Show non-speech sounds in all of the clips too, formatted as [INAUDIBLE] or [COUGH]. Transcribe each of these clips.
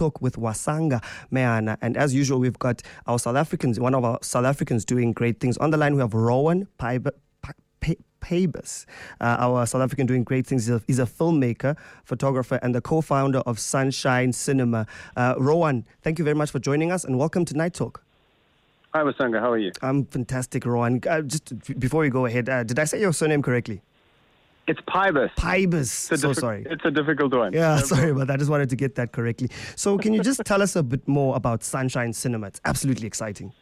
talk with Wasanga Meana. And as usual, we've got our South Africans, one of our South Africans doing great things. On the line, we have Rowan Piber. Pabus, uh, our South African doing great things. He's a, he's a, filmmaker, photographer, and the co founder of Sunshine Cinema. Uh, Rowan, thank you very much for joining us and welcome to Night Talk. Hi, Wasanga. How are you? I'm fantastic, Rowan. Uh, just before we go ahead, uh, did I say your surname correctly? It's Pybus. Pybus. So diffi- sorry. It's a difficult one. Yeah, no [LAUGHS] sorry about that. I just wanted to get that correctly. So, can you just tell us a bit more about Sunshine Cinema? It's absolutely exciting.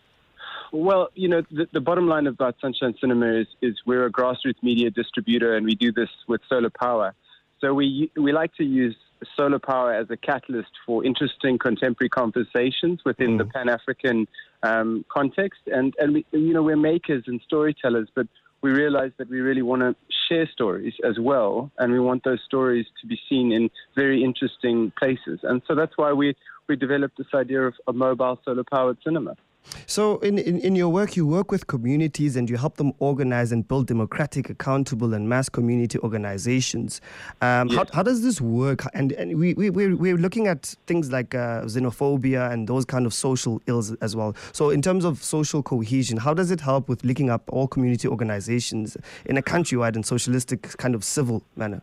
Well, you know, the, the, bottom line about Sunshine Cinema is, is we're a grassroots media distributor and we do this with solar power. So we, we like to use solar power as a catalyst for interesting contemporary conversations within mm. the Pan African um, context. And, and we, you know, we're makers and storytellers, but we realize that we really want to share stories as well, and we want those stories to be seen in very interesting places. And so that's why we, we developed this idea of a mobile solar powered cinema. So, in, in, in, your work, you work with communities and you help them organize and build democratic, accountable, and mass community organizations. Um, yes. how, how does this work? And, and we, we, we're, we're looking at things like uh, xenophobia and those kind of social ills as well. So, in terms of social cohesion, how does it help with linking up all community organizations in a countrywide and socialistic kind of civil manner?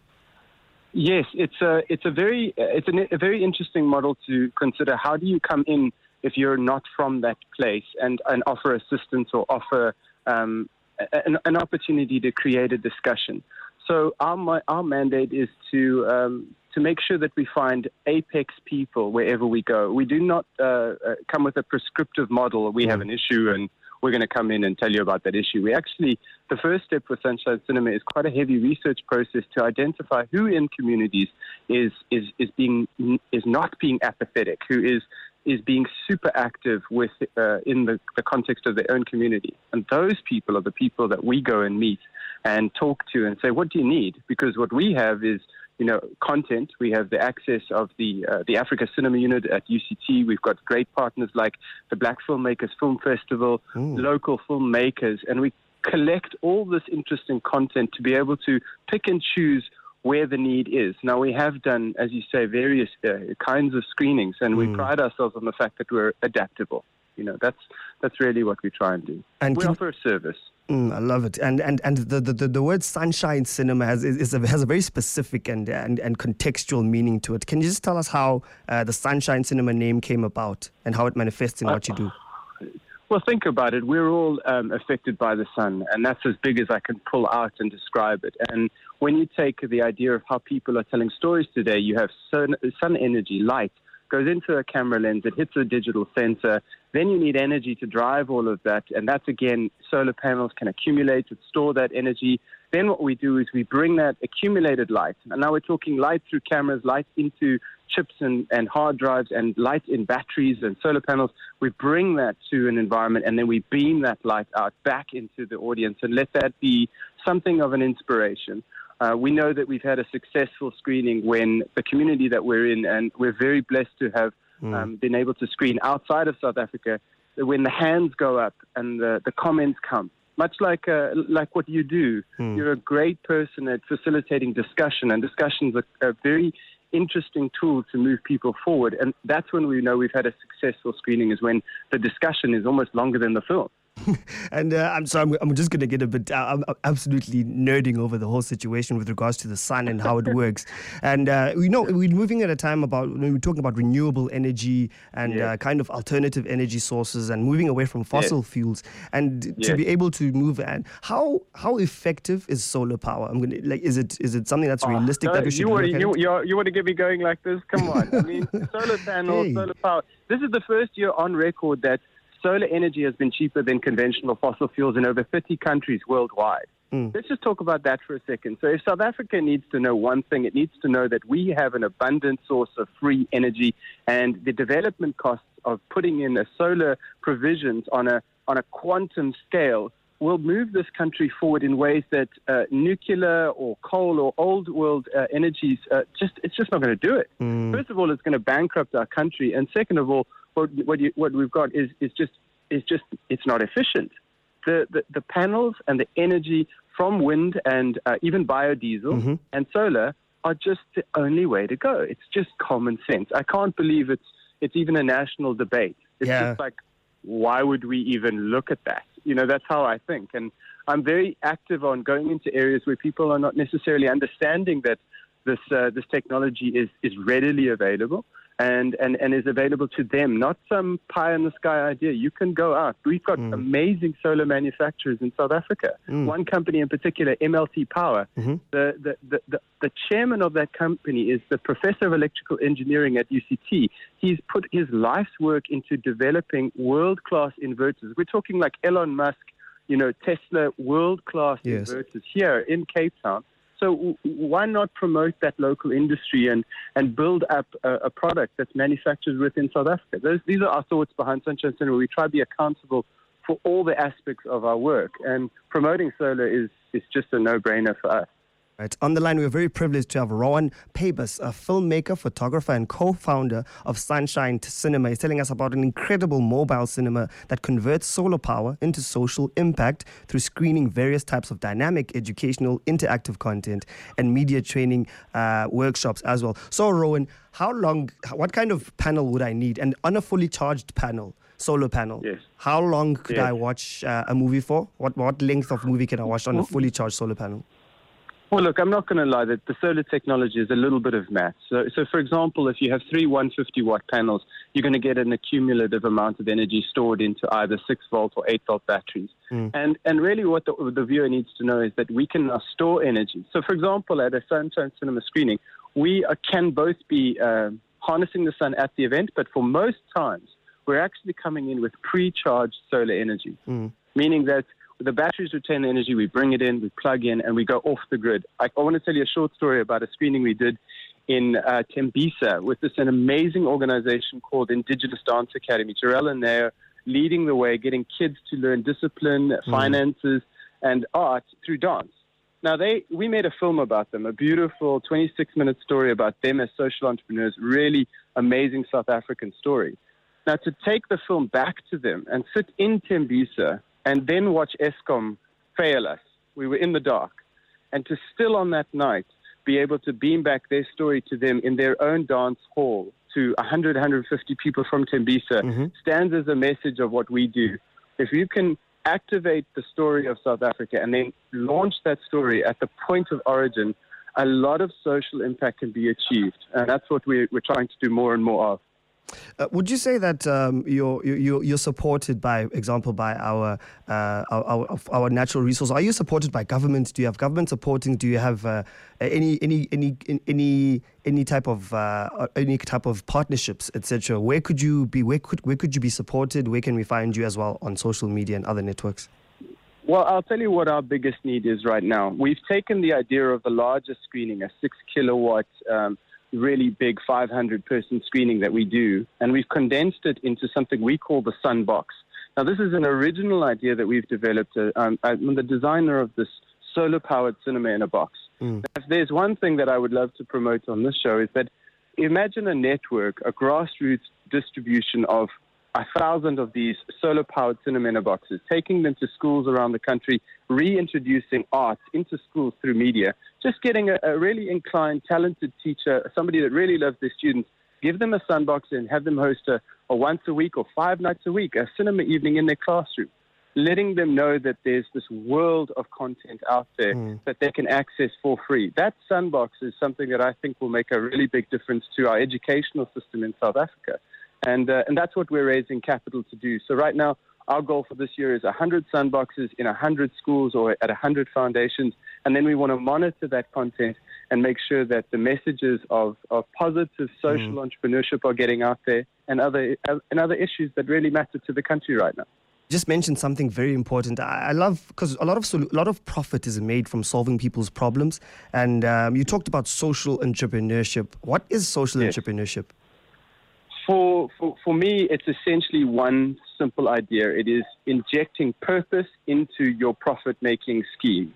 Yes, it's a, it's a very, it's a, a very interesting model to consider. How do you come in? If you're not from that place and, and offer assistance or offer um, an, an, opportunity to create a discussion. So our, our mandate is to um, to make sure that we find apex people wherever we go. We do not uh, uh, come with a prescriptive model. We have an issue and we're going to come in and tell you about that issue. We actually, the first step with Sunshine Cinema is quite a heavy research process to identify who in communities is is is being is not being apathetic, who is is being super active with uh, in the, the context of their own community. And those people are the people that we go and meet and talk to and say, what do you need? Because what we have is, you know, content. We have the access of the uh, the Africa Cinema Unit at UCT. We've got great partners like the Black Filmmakers Film Festival, Ooh. local filmmakers, and we collect all this interesting content to be able to pick and choose where the need is. Now, we have done, as you say, various uh, kinds of screenings, and mm. we pride ourselves on the fact that we're adaptable. You know, that's that's really what we try and do. And we can, offer a service. Mm, I love it. And and and the, the, the word sunshine cinema has is a, has a very specific and, and and contextual meaning to it. Can you just tell us how uh, the sunshine cinema name came about and how it manifests in uh, what you do? Well, think about it. We're all um, affected by the sun, and that's as big as I can pull out and describe it. And when you take the idea of how people are telling stories today, you have sun, sun energy, light, goes into a camera lens, it hits a digital sensor. Then you need energy to drive all of that, and that's again, solar panels can accumulate and store that energy. Then what we do is we bring that accumulated light, and now we're talking light through cameras, light into chips and, and hard drives and light in batteries and solar panels. We bring that to an environment and then we beam that light out back into the audience and let that be something of an inspiration. Uh, we know that we've had a successful screening when the community that we're in, and we're very blessed to have mm. um, been able to screen outside of South Africa, when the hands go up and the, the comments come, much like uh, like what you do. Mm. You're a great person at facilitating discussion, and discussions are, a very interesting tool to move people forward. And that's when we know we've had a successful screening, is when the discussion is almost longer than the film. [LAUGHS] and uh, I'm sorry, I'm, I'm, just going to get a bit, uh, I'm absolutely nerding over the whole situation with regards to the sun and how it [LAUGHS] works. And uh, we know we're moving at a time about, when we're talking about renewable energy and yeah. Uh, kind of alternative energy sources and moving away from fossil yeah. fuels. And yeah. to be able to move, and how how effective is solar power? I'm going to, like, is it is it something that's ah, realistic that we should you want, you, you, you want to get me going like this? Come on. I mean, [LAUGHS] solar panels, hey. solar power. This is the first year on record that solar energy has been cheaper than conventional fossil fuels in over 30 countries worldwide. Mm. Let's just talk about that for a second. So, if South Africa needs to know one thing, it needs to know that we have an abundant source of free energy, and the development costs of putting in a solar provisions on a on a quantum scale will move this country forward in ways that uh, nuclear or coal or old world uh, energies uh, just it's just not going to do it. Mm. First of all, it's going to bankrupt our country, and second of all, what what, you, what we've got is is just is just it's not efficient. The the, the panels and the energy from wind and uh, even biodiesel mm-hmm. and solar are just the only way to go. It's just common sense. I can't believe it's it's even a national debate. It's yeah. just like, why would we even look at that? You know, that's how I think. And I'm very active on going into areas where people are not necessarily understanding that this uh, this technology is is readily available and, and, and is available to them, not some pie in the sky idea. You can go out. We've got mm. amazing solar manufacturers in South Africa. Mm. One company in particular, MLT Power. Mm-hmm. The, the, the, the, the chairman of that company is the professor of electrical engineering at UCT. He's put his life's work into developing world class inverters. We're talking like Elon Musk, you know, Tesla world class yes. inverters here in Cape Town so why not promote that local industry and, and build up a, a product that's manufactured within South Africa? Those, these are our thoughts behind Sunshine Cinema. We try to be accountable for all the aspects of our work, and promoting solar is, is just a no-brainer for us. Right. On the line, we're very privileged to have Rowan Pabus, a filmmaker, photographer, and co founder of Sunshine Cinema. He's telling us about an incredible mobile cinema that converts solar power into social impact through screening various types of dynamic, educational, interactive content and media training uh, workshops as well. So, Rowan, how long, what kind of panel would I need? And on a fully charged panel, solar panel. Yes. How long could yes. I watch uh, a movie for? What what length of movie can I watch on a fully charged solar panel? Well, look, I'm not going to lie that the solar technology is a little bit of math. So, so, for example, if you have three 150 watt panels, you're going to get an accumulative amount of energy stored into either 6 volt or 8 volt batteries. Mm. And, and really, what the, the viewer needs to know is that we can now store energy. So, for example, at a Sunshine Cinema screening, we are, can both be uh, harnessing the sun at the event, but for most times, we're actually coming in with pre charged solar energy, mm. meaning that the batteries retain the energy. We bring it in, we plug in, and we go off the grid. I, I want to tell you a short story about a screening we did in uh, Tembisa with this an amazing organization called Indigenous Dance Academy. Jarell and they're leading the way, getting kids to learn discipline, mm. finances, and art through dance. Now, they we made a film about them, a beautiful 26 minute story about them as social entrepreneurs, really amazing South African story. Now, to take the film back to them and sit in Tembisa and then watch Eskom fail us. We were in the dark. And to still on that night be able to beam back their story to them in their own dance hall to 100, 150 people from Tembisa mm-hmm. stands as a message of what we do. If you can activate the story of South Africa and then launch that story at the point of origin, a lot of social impact can be achieved. And that's what we're, we're trying to do more and more of. Uh, would you say that um, you're, you're, you're supported by example by our, uh, our, our, our natural resources? Are you supported by government? Do you have government supporting? Do you have uh, any any any any any type of uh, any type of partnerships, etc.? Where could you be? Where could where could you be supported? Where can we find you as well on social media and other networks? Well, I'll tell you what our biggest need is right now. We've taken the idea of the largest screening, a six kilowatt. Um, really big 500 person screening that we do, and we've condensed it into something we call the Sun Box. Now, this is an original idea that we've developed. Uh, um, I'm the designer of this solar powered cinema in a box. Mm. If there's one thing that I would love to promote on this show is that imagine a network, a grassroots distribution of a thousand of these solar powered cinema boxes, taking them to schools around the country, reintroducing art into schools through media, just getting a, a really inclined, talented teacher, somebody that really loves their students, give them a sunbox and have them host a, a once a week or five nights a week, a cinema evening in their classroom letting them know that there's this world of content out there mm. that they can access for free. That sunbox is something that I think will make a really big difference to our educational system in South Africa. And, uh, and that's what we're raising capital to do. So right now, our goal for this year is 100 sunboxes in 100 schools or at 100 foundations. And then we want to monitor that content and make sure that the messages of, of positive social mm. entrepreneurship are getting out there and other, and other issues that really matter to the country right now just mentioned something very important. I, love because a lot of a lot of profit is made from solving people's problems, and um, you talked about social entrepreneurship. What is social yes. entrepreneurship? For, for, for me, it's essentially one simple idea. It is injecting purpose into your profit making scheme.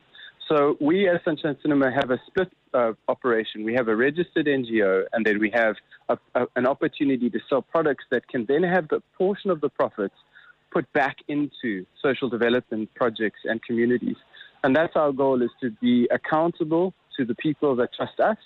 So, we as Sunshine Cinema have a split uh, operation. We have a registered NGO, and then we have a, a, an opportunity to sell products that can then have the portion of the profits put back into social development projects and communities. And that's our goal is to be accountable to the people that trust us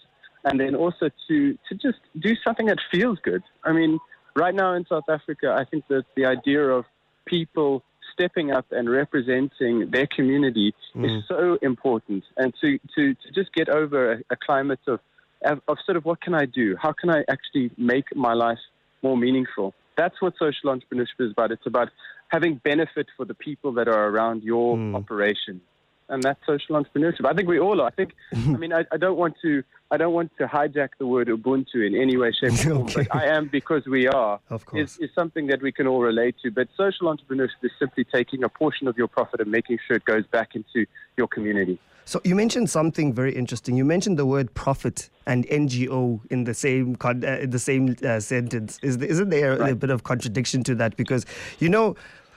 and then also to, to just do something that feels good. I mean, right now in South Africa, I think that the idea of people stepping up and representing their community mm. is so important. And to, to, to just get over a, a climate of, of, sort of what can I do? How can I actually make my life more meaningful? That's what social entrepreneurship is about. It's about having benefit for the people that are around your mm. operation and that's social entrepreneurship. I think we all are. I think. I mean, I, I, don't want to. I don't want to hijack the word Ubuntu in any way, shape, or form. okay. But I am because we are. Of course, is, is something that we can all relate to. But social entrepreneurship is simply taking a portion of your profit and making sure it goes back into your community. So you mentioned something very interesting. You mentioned the word profit and NGO in the same con- uh, in the same uh, sentence. Is isn't there right. a bit of contradiction to that? Because you know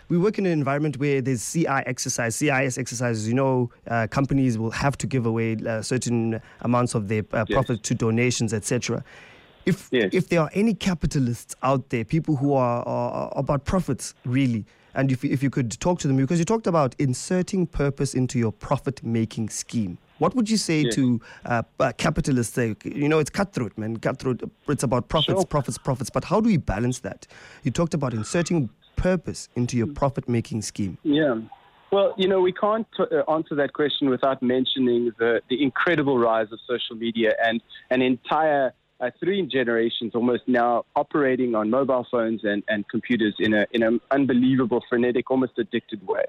we work in an environment where there's CI exercise, CIS exercises. You know, uh, companies will have to give away uh, certain amounts of their uh, profit yes. to donations, etc. If yes. if there are any capitalists out there, people who are, are, about profits really, and if if you could talk to them because you talked about inserting purpose into your profit making scheme. What would you say yes. to uh, uh, capitalists? you know, it's cutthroat, man. Cutthroat. It's about profits, sure. profits, profits. But how do we balance that? You talked about inserting purpose into your profit making scheme? Yeah. Well, you know, we can't uh, answer that question without mentioning the, the incredible rise of social media and an entire uh, three generations almost now operating on mobile phones and, and computers in, a, in an unbelievable, frenetic, almost addicted way.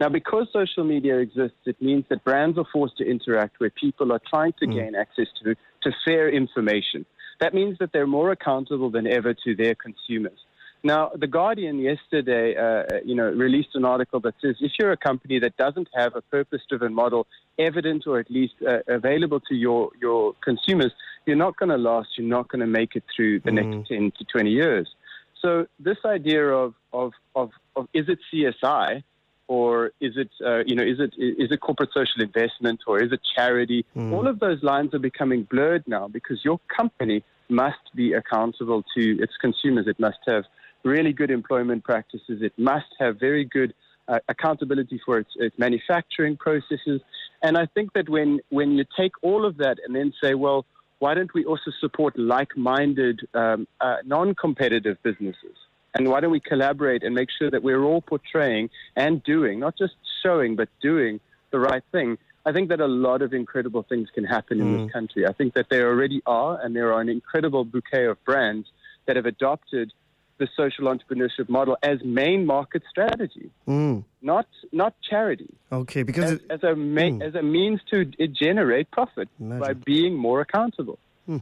Now, because social media exists, it means that brands are forced to interact where people are trying to mm. gain access to, to fair information. That means that they're more accountable than ever to their consumers. Now, The Guardian yesterday, uh, you know, released an article that says if you're a company that doesn't have a purpose-driven model evident or at least uh, available to your, your consumers, you're not going to last. You're not going to make it through the mm. next 10 to 20 years. So this idea of, of, of, of is it CSI or is it, uh, you know, is it, is it corporate social investment or is it charity? Mm. All of those lines are becoming blurred now because your company must be accountable to its consumers. It must have really good employment practices. It must have very good uh, accountability for its, its, manufacturing processes. And I think that when, when you take all of that and then say, well, why don't we also support like minded, um, uh, non competitive businesses? And why don't we collaborate and make sure that we're all portraying and doing, not just showing, but doing the right thing? I think that a lot of incredible things can happen in mm. this country. I think that there already are, and there are an incredible bouquet of brands that have adopted the social entrepreneurship model as main market strategy, mm. not not charity. Okay, because as, it, as a mm. as a means to generate profit Imagine. by being more accountable. Hmm.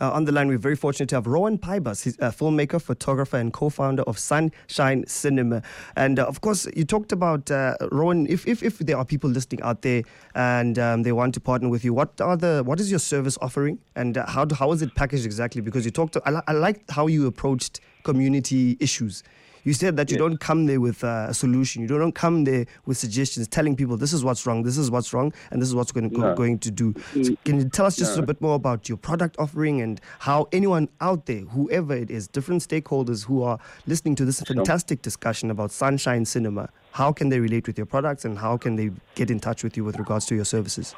Uh, on the line, we're very fortunate to have Rowan Pybus. He's a filmmaker, photographer, and co-founder of Sunshine Cinema. And uh, of course, you talked about uh, Rowan. If, if if there are people listening out there and um, they want to partner with you, what are the what is your service offering, and uh, how how is it packaged exactly? Because you talked. To, I, I like how you approached community issues. You said that you yes. don't come there with uh, a solution. You don't come there with suggestions, telling people this is what's wrong, this is what's wrong, and this is what's going to, no. going to do. So can you tell us just no. a bit more about your product offering and how anyone out there, whoever it is, different stakeholders who are listening to this fantastic discussion about Sunshine Cinema, how can they relate with your products and how can they get in touch with you with regards to your services?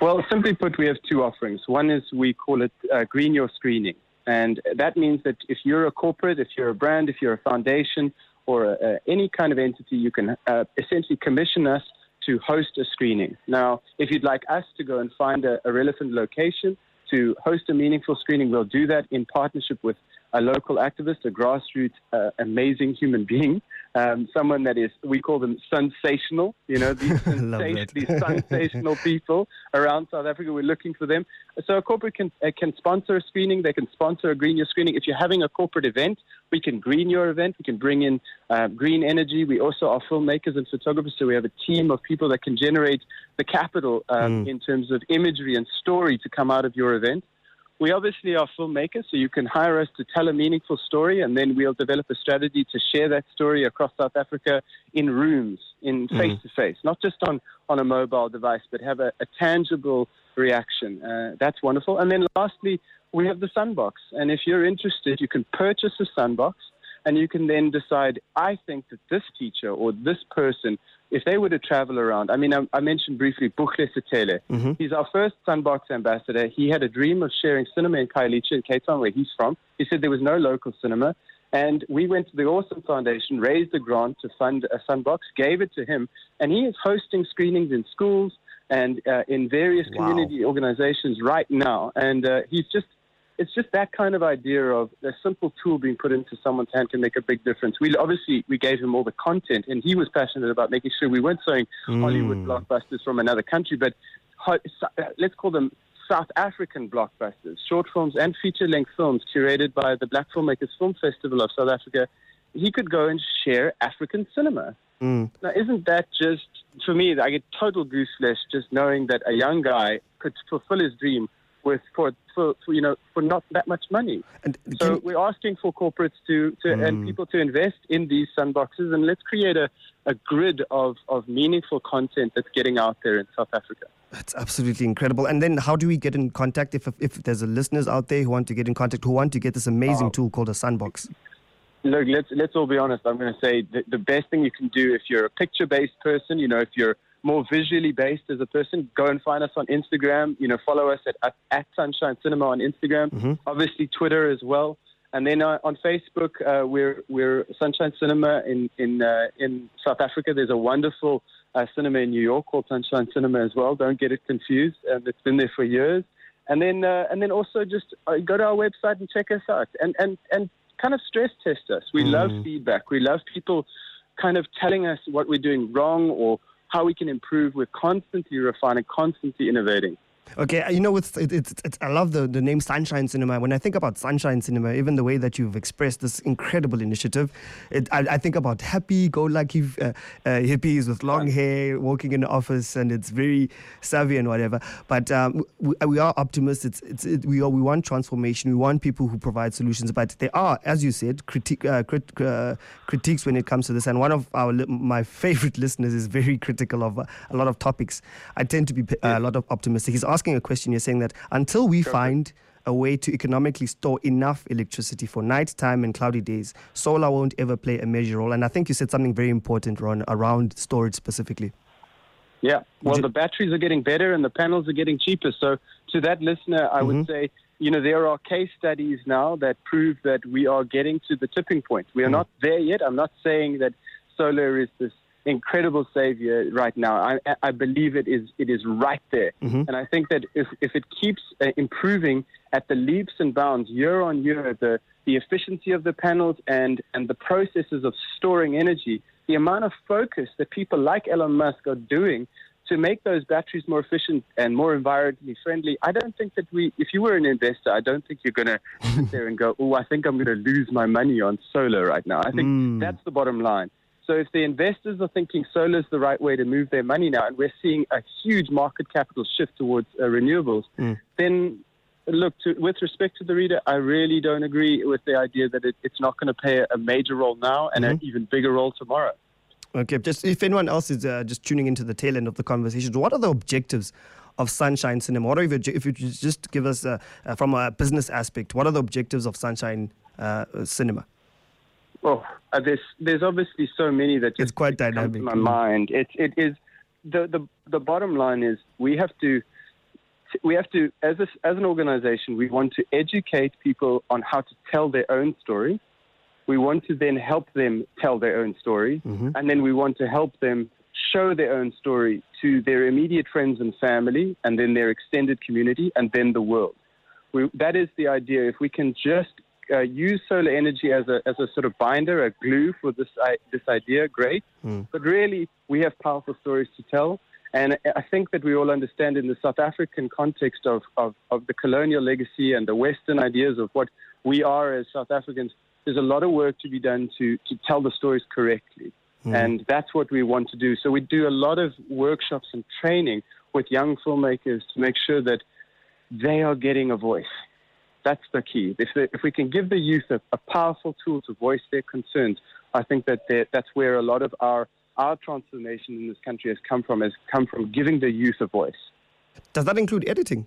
Well, simply put, we have two offerings. One is we call it uh, Green Your Screening. And that means that if you're a corporate, if you're a brand, if you're a foundation, or uh, any kind of entity, you can uh, essentially commission us to host a screening. Now, if you'd like us to go and find a, a relevant location to host a meaningful screening, we'll do that in partnership with a local activist, a grassroots, uh, amazing human being, um, someone that is, we call them sensational, you know, these, [LAUGHS] sensation, these sensational people around South Africa. We're looking for them. So a corporate can, uh, can sponsor a screening, they can sponsor a green your screening. If you're having a corporate event, we can green your event, we can bring in uh, green energy. We also are filmmakers and photographers, so we have a team of people that can generate the capital um, mm. in terms of imagery and story to come out of your event. We obviously are filmmakers, so you can hire us to tell a meaningful story, and then we'll develop a strategy to share that story across South Africa in rooms, in face to face, not just on, on a mobile device, but have a, a tangible reaction. Uh, that's wonderful. And then lastly, we have the Sunbox. And if you're interested, you can purchase a Sunbox and you can then decide, I think that this teacher or this person if they were to travel around, I mean, I, I mentioned briefly Bukhle Setele. Mm-hmm. He's our first Sunbox ambassador. He had a dream of sharing cinema in Khayelitsha in Cape Town, where he's from. He said there was no local cinema. And we went to the Awesome Foundation, raised a grant to fund a Sunbox, gave it to him, and he is hosting screenings in schools and uh, in various wow. community organizations right now. And uh, he's just it's just that kind of idea of a simple tool being put into someone's hand can make a big difference. We obviously we gave him all the content, and he was passionate about making sure we weren't showing mm. Hollywood blockbusters from another country, but let's call them South African blockbusters, short films and feature-length films curated by the Black Filmmakers Film Festival of South Africa. He could go and share African cinema. Mm. Now, isn't that just for me? I get total gooseflesh just knowing that a young guy could fulfill his dream with for, for, for, you know for not that much money. And so we're asking for corporates to, to mm. and people to invest in these sunboxes and let's create a, a grid of, of meaningful content that's getting out there in South Africa. That's absolutely incredible. And then, how do we get in contact if, if there's a listeners out there who want to get in contact, who want to get this amazing uh, tool called a Sunbox? Look, let's let's all be honest. I'm going to say the, the best thing you can do if you're a picture-based person, you know, if you're more visually based as a person, go and find us on Instagram. You know, follow us at, at, at Sunshine Cinema on Instagram. Mm-hmm. Obviously, Twitter as well. And then uh, on Facebook, uh, we're we're Sunshine Cinema in in uh, in South Africa. There's a wonderful uh, cinema in New York called Sunshine Cinema as well. Don't get it confused. Um, it's been there for years. And then uh, and then also just uh, go to our website and check us out and and and kind of stress test us. We mm. love feedback. We love people kind of telling us what we're doing wrong or how we can improve. We're constantly refining, constantly innovating. Okay, uh, you know, it's, it's, it's, I love the, the name Sunshine Cinema. When I think about Sunshine Cinema, even the way that you've expressed this incredible initiative, it, I, I, think about happy go lucky uh, uh, hippies with long hair walking in the office, and it's very savvy and whatever. But um, we, we, are optimists. It's, it's, it, we, are, we want transformation. We want people who provide solutions. But there are, as you said, critique, uh, crit, uh, critiques when it comes to this. And one of our my favorite [LAUGHS] listeners is very critical of a lot of topics. I tend to be a lot of optimistic. He's asking a question. You're saying that until we find a way to economically store enough electricity for nighttime and cloudy days, solar won't ever play a major role. And I think you said something very important, Ron, around storage specifically. Yeah, well, the batteries are getting better and the panels are getting cheaper. So, to that listener, I mm-hmm. would say, you know, there are case studies now that prove that we are getting to the tipping point. We are mm-hmm. not there yet. I'm not saying that solar is this incredible savior right now. I, I believe it is it is right there, mm-hmm. and I think that if if it keeps uh, improving at the leaps and bounds year on year, the the efficiency of the panels and and the processes of storing energy, the amount of focus that people like Elon Musk are doing to make those batteries more efficient and more environmentally friendly, I don't think that we, if you were an investor, I don't think you're going [LAUGHS] to sit there and go, oh, I think I'm going to lose my money on solar right now. I think mm. that's the bottom line. So if the investors are thinking solar is the right way to move their money now, and we're seeing a huge market capital shift towards uh, renewables, mm. then look, to, with respect to the reader, I really don't agree with the idea that it, it's not going to play a major role now and mm-hmm. an even bigger role tomorrow. Okay, just if anyone else is uh, just tuning into the tail end of the conversation, what are the objectives of Sunshine Cinema? What are if you, if you just give us uh, uh, from a business aspect, what are the objectives of Sunshine uh, Cinema? Uh, there's there's obviously so many that it's quite dynamic. my mind, it it is the the the bottom line is we have to we have to as a, as an organization we want to educate people on how to tell their own story. We want to then help them tell their own story, mm-hmm. and then we want to help them show their own story to their immediate friends and family, and then their extended community, and then the world. We, that is the idea. If we can just uh, use solar energy as a, as a sort of binder, a glue for this, this idea, great. Mm. But really, we have powerful stories to tell. And I think that we all understand in the South African context of, of, of the colonial legacy and the Western ideas of what we are as South Africans, there's a lot of work to be done to, to tell the stories correctly. Mm. And that's what we want to do. So we do a lot of workshops and training with young filmmakers to make sure that they are getting a voice. That's the key. If, if we can give the youth a, a, powerful tool to voice their concerns, I think that that's where a lot of our, our transformation in this country has come from, has come from giving the youth a voice. Does that include editing?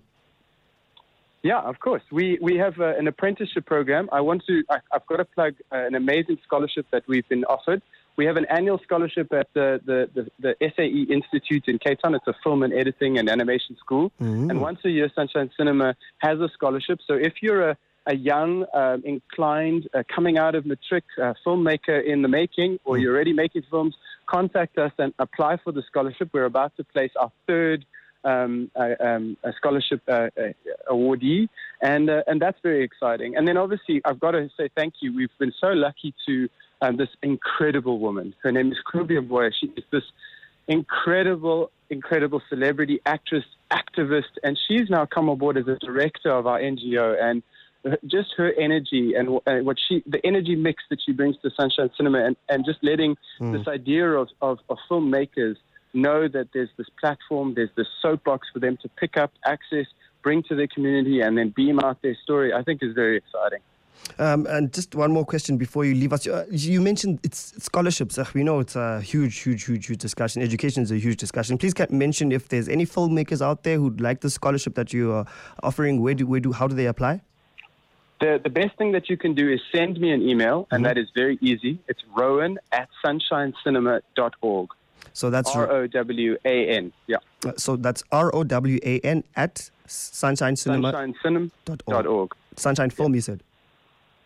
Yeah, of course. We we have uh, an apprenticeship program. I want to. I, have got to plug uh, an amazing scholarship that we've been offered. We have an annual scholarship at the, the, the, the, SAE Institute in Cape Town. It's a film and editing and animation school. Mm-hmm. And once a year, Sunshine Cinema has a scholarship. So if you're a a young, um, inclined, uh, coming out of matric uh, filmmaker in the making, or mm. you're already making films, contact us and apply for the scholarship. We're about to place our third um, uh, um, a scholarship uh, uh, awardee, and uh, and that's very exciting. And then obviously, I've got to say thank you. We've been so lucky to um, this incredible woman. Her name is Krubia Boy. She is this incredible, incredible celebrity actress, activist, and she's now come aboard as a director of our NGO. And just her energy and uh, what she, the energy mix that she brings to Sunshine Cinema, and, and just letting mm. this idea of, of, of filmmakers know that there's this platform, there's this soapbox for them to pick up, access, bring to their community, and then beam out their story, I think is very exciting. Um, and just one more question before you leave us. Uh, you mentioned it's scholarships. Uh, we know it's a huge, huge, huge, huge discussion. Education is a huge discussion. Please mention if there's any filmmakers out there who'd like the scholarship that you are offering. Where do, where do, how do they apply? The, the best thing that you can do is send me an email, and mm-hmm. that is very easy. It's rowan at sunshinecinema.org. So that's R O W A N. Yeah. So that's R O W A N at sunshinecinema.org. Sunshine, Sunshine Film, you said?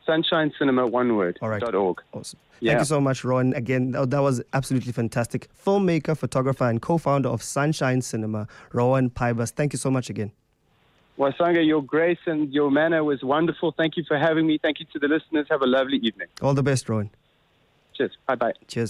Sunshine Cinema, one word. All right. Dot org. Awesome. Yeah. Thank you so much, Ron. Again, that was absolutely fantastic. Filmmaker, photographer, and co founder of Sunshine Cinema, Rowan Pybus. Thank you so much again. Well, Sanga, your grace and your manner was wonderful. Thank you for having me. Thank you to the listeners. Have a lovely evening. All the best, Rowan. Cheers. Bye bye. Cheers.